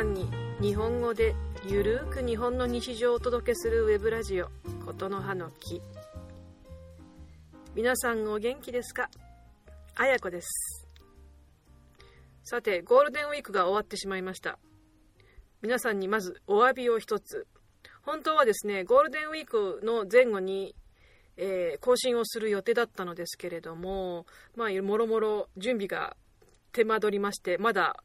さんに日本語でゆるーく日本の日常をお届けするウェブラジオ「ことの葉の木」皆さんお元気ですか？あやこです。さてゴールデンウィークが終わってしまいました。皆さんにまずお詫びを一つ。本当はですねゴールデンウィークの前後にえー、更新をする予定だったのですけれども、まあ、もろもろ準備が手間取りまして、まだ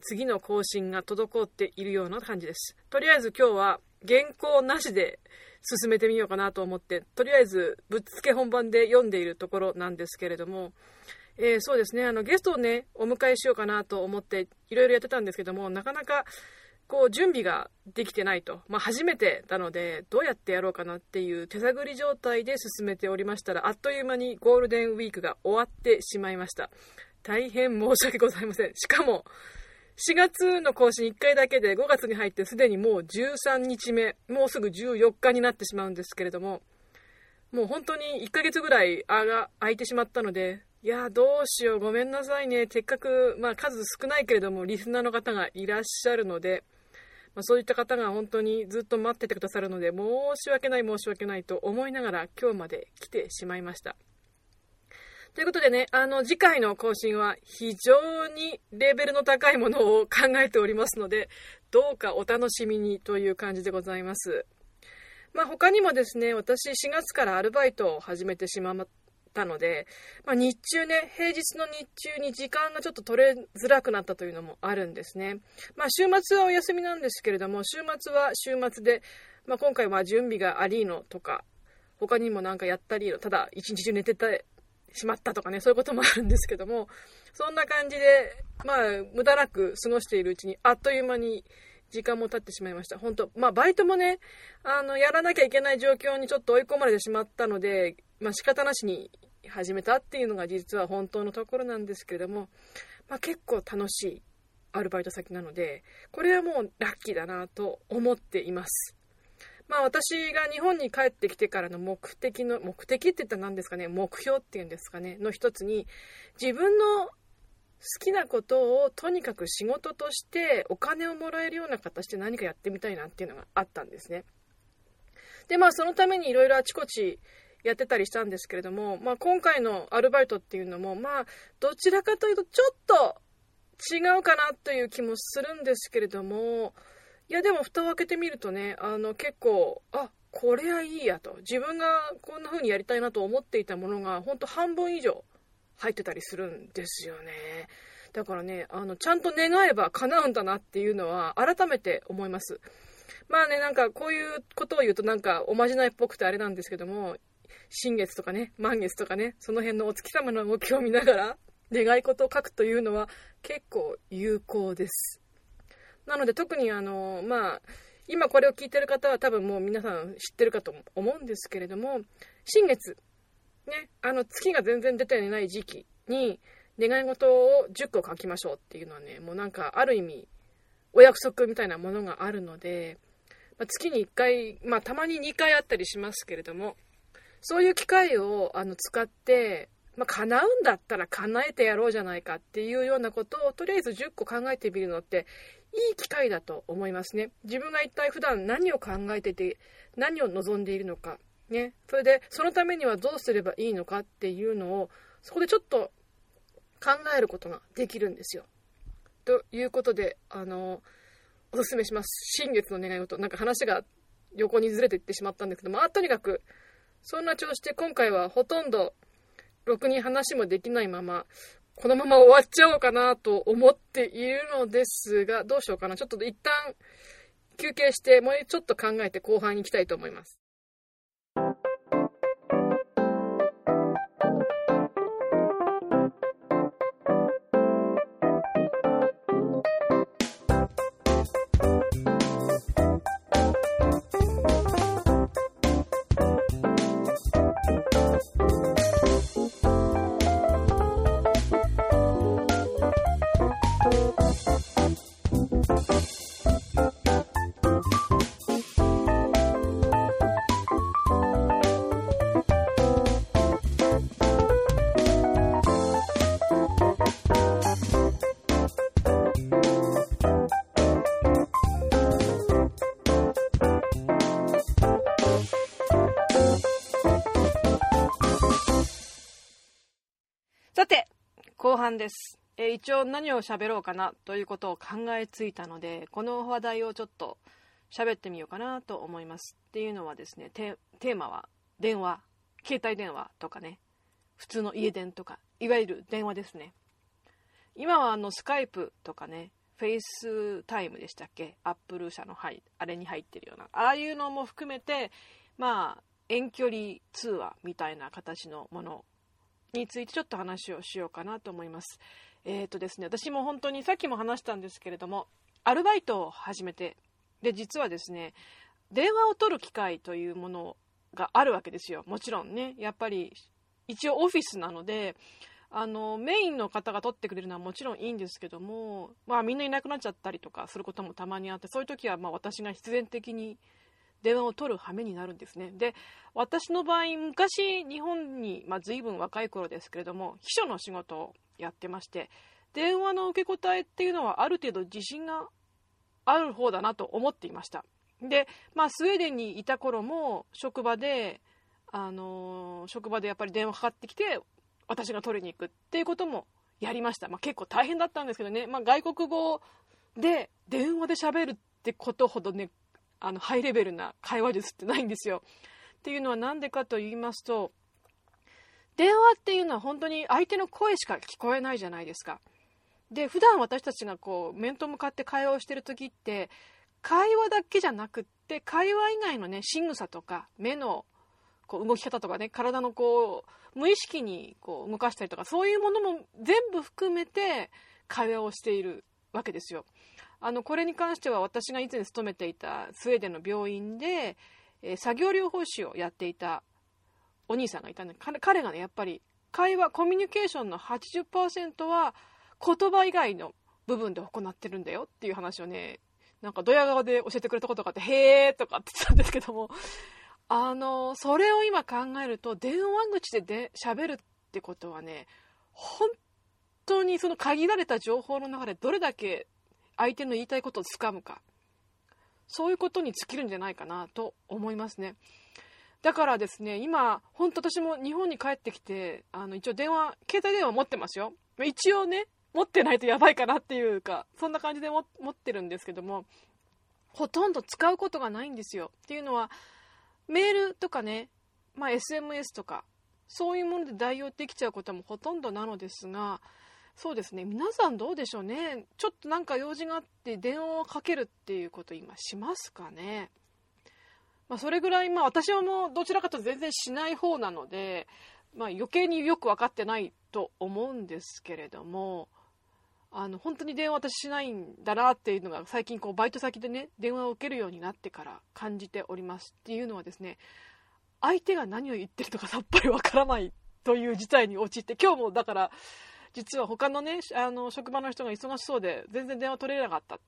次の更新が滞っているような感じです。とりあえず今日は原稿なしで進めてみようかなと思って、とりあえずぶっつけ本番で読んでいるところなんですけれども、えー、そうですね、あのゲストをね、お迎えしようかなと思っていろいろやってたんですけども、なかなかこう準備ができてないと、まあ、初めてなのでどうやってやろうかなっていう手探り状態で進めておりましたらあっという間にゴールデンウィークが終わってしまいました。大変申し訳ございません。しかも4月の更新1回だけで5月に入ってすでにもう13日目もうすぐ14日になってしまうんですけれどももう本当に1ヶ月ぐらいあが空いてしまったのでいやどうしようごめんなさいねせっかく、まあ、数少ないけれどもリスナーの方がいらっしゃるのでまあ、そういった方が本当にずっと待っててくださるので申し訳ない申し訳ないと思いながら今日まで来てしまいました。ということでね、あの、次回の更新は非常にレベルの高いものを考えておりますので、どうかお楽しみにという感じでございます。まあ他にもですね、私4月からアルバイトを始めてしまったので、まあ、日中ね、平日の日中に時間がちょっと取れづらくなったというのもあるんですね。まあ、週末はお休みなんですけれども、週末は週末で、まあ、今回は準備がありのとか、他にもなんかやったりただ一日中寝てたしまったとかね、そういうこともあるんですけども、そんな感じで、まあ、無駄なく過ごしているうちに、あっという間に時間も経ってしまいました。本当まあ、バイトもね、あの、やらなきゃいけない状況にちょっと追い込まれてしまったので、まあ、仕方なしに始めたっていうのが実は本当のところなんですけれども、まあ、結構楽しいアルバイト先なのでこれはもうラッキーだなと思っていますまあ私が日本に帰ってきてからの目的の目的って言ったら何ですかね目標っていうんですかねの一つに自分の好きなことをとにかく仕事としてお金をもらえるような形で何かやってみたいなっていうのがあったんですね。でまあそのためにいろいろあちこちやってたりしたんですけれども、まあ、今回のアルバイトっていうのも、まあ、どちらかというとちょっと違うかなという気もするんですけれども、いや、でも蓋を開けてみるとね、あの、結構、あ、これはいいやと。自分がこんな風にやりたいなと思っていたものが、ほんと半分以上入ってたりするんですよね。だからね、あの、ちゃんと願えば叶うんだなっていうのは、改めて思います。まあね、なんかこういうことを言うとなんかおまじないっぽくてあれなんですけども、新月とかね、満月とかね、その辺のお月様の動きを見ながら、願い事を書くというのは結構有効です。なので特にあの、まあ、今これを聞いてる方は多分もう皆さん知ってるかと思うんですけれども、新月、ね、あの月が全然出てない時期に願い事を10個書きましょうっていうのはね、もうなんかある意味お約束みたいなものがあるので、まあ、月に1回、まあたまに2回あったりしますけれども、そういう機会をあの使って、まあ、叶うんだったら叶えてやろうじゃないかっていうようなことをとりあえず10個考えてみるのっていい機会だと思いますね。自分が一体普段何を考えてて何を望んでいるのか。ね。それでそのためにはどうすればいいのかっていうのをそこでちょっと考えることができるんですよ。ということで、あの、おすすめします。新月の願い事。なんか話が横にずれていってしまったんですけども、あとにかくそんな調子で今回はほとんどろくに話もできないまま、このまま終わっちゃおうかなと思っているのですが、どうしようかな。ちょっと一旦休憩して、もうちょっと考えて後半に行きたいと思います。半です。え、一応何を喋ろうかなということを考えついたので、この話題をちょっと喋ってみようかなと思います。っていうのはですね、テーマは電話、携帯電話とかね、普通の家電とか、いわゆる電話ですね。今はあのスカイプとかね、フェイスタイムでしたっけ？アップル社の、はい、あれに入ってるような、ああいうのも含めて、まあ、遠距離通話みたいな形のものについてちょっと話をしようかなと思います。えっ、ー、とですね、私も本当にさっきも話したんですけれども、アルバイトを始めて、で、実はですね、電話を取る機会というものがあるわけですよ。もちろんね、やっぱり一応オフィスなので、あのメインの方が取ってくれるのはもちろんいいんですけども、まあ、みんないなくなっちゃったりとかすることもたまにあってそういう時はま私が必然的に電話を取る羽目になるんですね。で、私の場合、昔日本に、まあ、随分若い頃ですけれども、秘書の仕事をやってまして、電話の受け答えっていうのはある程度自信がある方だなと思っていました。で、まあ、スウェーデンにいた頃も、職場で、あのー、職場でやっぱり電話かかってきて、私が取りに行くっていうこともやりました。まあ、結構大変だったんですけどね、まあ、外国語で電話で喋るってことほどね、あのハイレベルな会話術ってないんですよ。っていうのは何でかと言いますと電話っていうのは本当に相手の声しか聞こえないじゃないですか。で普段私たちがこう面と向かって会話をしてる時って会話だけじゃなくって会話以外のね仕草とか目のこう動き方とかね体のこう無意識にこう動かしたりとかそういうものも全部含めて会話をしているわけですよ。あのこれに関しては私が以前勤めていたスウェーデンの病院で、えー、作業療法士をやっていたお兄さんがいたんで彼がねやっぱり会話コミュニケーションの80%は言葉以外の部分で行ってるんだよっていう話をねなんかドヤ顔で教えてくれたことがあって「へえ」とかって言ってたんですけどもあのそれを今考えると電話口でで喋るってことはね本当にその限られた情報の中でどれだけ相手の言いたいことをつかむか。そういうことに尽きるんじゃないかなと思いますね。だからですね今本当私も日本に帰ってきてあの一応電話携帯電話持ってますよ。一応ね持ってないとやばいかなっていうかそんな感じで持ってるんですけどもほとんど使うことがないんですよ。っていうのはメールとかね、まあ、SMS とかそういうもので代用できちゃうこともほとんどなのですがそうですね。皆さんどうでしょうね。ちょっとなんか用事があって電話をかけるっていうこと今しますかね。まあ、それぐらい、まあ、私はもうどちらかと全然しない方なので、まあ、余計によく分かってないと思うんですけれどもあの本当に電話私しないんだなっていうのが最近こうバイト先でね電話を受けるようになってから感じておりますっていうのはですね相手が何を言ってるのかさっぱりわからないという事態に陥って今日もだから実は他のね、あの、職場の人が忙しそうで、全然電話取れなかった。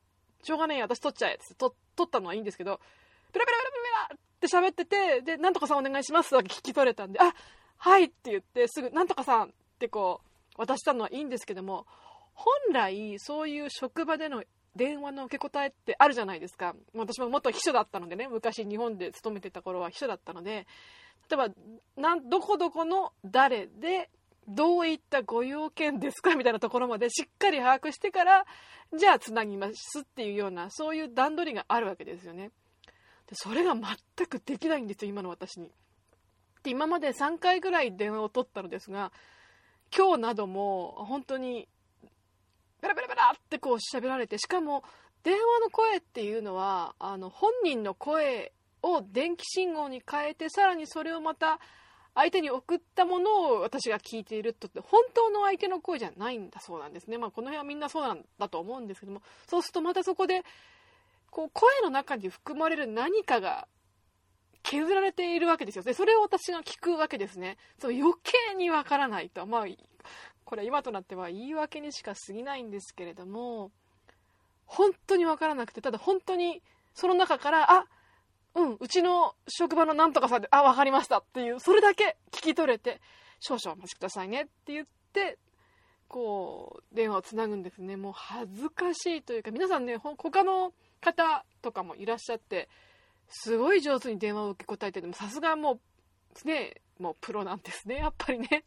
しょうがねえ、私取っちゃえ。って取ったのはいいんですけど、ペラペラペラペラペラって喋ってて、で、なんとかさんお願いしますだけ聞き取れたんで、あ、はいって言って、すぐ、なんとかさんってこう、渡したのはいいんですけども、本来、そういう職場での電話の受け答えってあるじゃないですか。私も元秘書だったのでね、昔日本で勤めてた頃は秘書だったので、例えば、な、どこどこの誰でどういったご用件ですかみたいなところまでしっかり把握してからじゃあつなぎますっていうようなそういう段取りがあるわけですよね。でそれが全くできないんですよ今の私に。で今まで3回ぐらい電話を取ったのですが今日なども本当にベラベラベラってこう喋られてしかも電話の声っていうのはあの本人の声を電気信号に変えてさらにそれをまた相手に送ったものを私が聞いているとって本当の相手の声じゃないんだそうなんですね。まあ、この辺はみんなそうなんだと思うんですけどもそうするとまたそこでこう声の中に含まれる何かが削られているわけですよ。でそれを私が聞くわけですね。そう余計にわからないと。まあこれ今となっては言い訳にしか過ぎないんですけれども本当にわからなくてただ本当にその中からあうん、うちの職場のなんとかさんで、あ、わかりましたっていう、それだけ聞き取れて、少々お待ちくださいねって言って、こう、電話をつなぐんですね。もう恥ずかしいというか、皆さんね、他の方とかもいらっしゃって、すごい上手に電話を受け答えて、でもさすがもう、ね、もうプロなんですね、やっぱりね。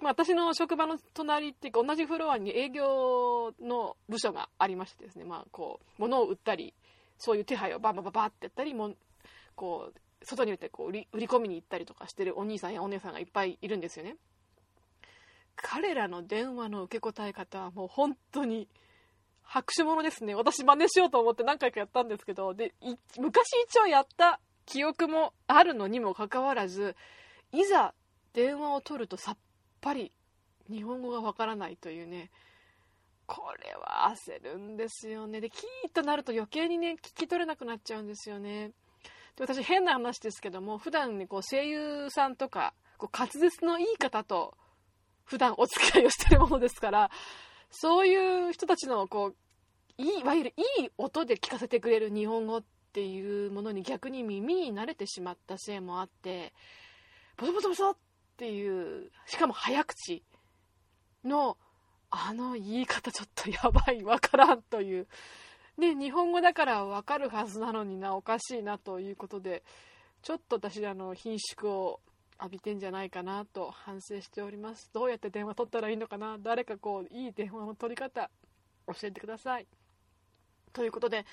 まあ、私の職場の隣っていうか同じフロアに営業の部署がありましてですね、まあ、こう物を売ったりそういう手配をバンバンバンバンってやったりもこう外に出てこう売り込みに行ったりとかしてるお兄さんやお姉さんがいっぱいいるんですよね。彼らの電話の受け答え方はもう本当に拍手物ですね。私真似しようと思って何回かやったんですけどで昔一応やった記憶もあるのにもかかわらずいざ電話を取るとさっぱり日本語がわからないというねこれは焦るんですよね。でキーッとなると余計にね聞き取れなくなっちゃうんですよね。で私変な話ですけども普段ねこう声優さんとかこう滑舌のいい方と普段お付き合いをしてるものですからそういう人たちのこういいいわゆるいい音で聞かせてくれる日本語っていうものに逆に耳に慣れてしまったせいもあってボソボソボソっていうしかも早口のあの言い方ちょっとやばいわからんというね日本語だからわかるはずなのになおかしいなということでちょっと私あの貧縮を浴びてんじゃないかなと反省しております。どうやって電話取ったらいいのかな？誰かこういい電話の取り方教えてください。ということで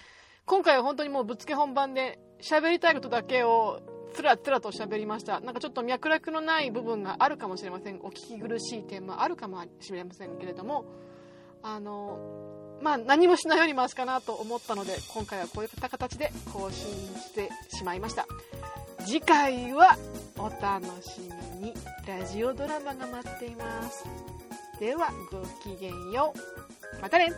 今回は本当にもうぶっつけ本番で喋りたいことだけをつらつらと喋りました。なんかちょっと脈絡のない部分があるかもしれません。お聞き苦しい点もあるかもしれませんけれどもあのまあ何もしないようにマシかなと思ったので今回はこういった形で更新してしまいました。次回はお楽しみに。ラジオドラマが待っています。ではごきげんよう。またね。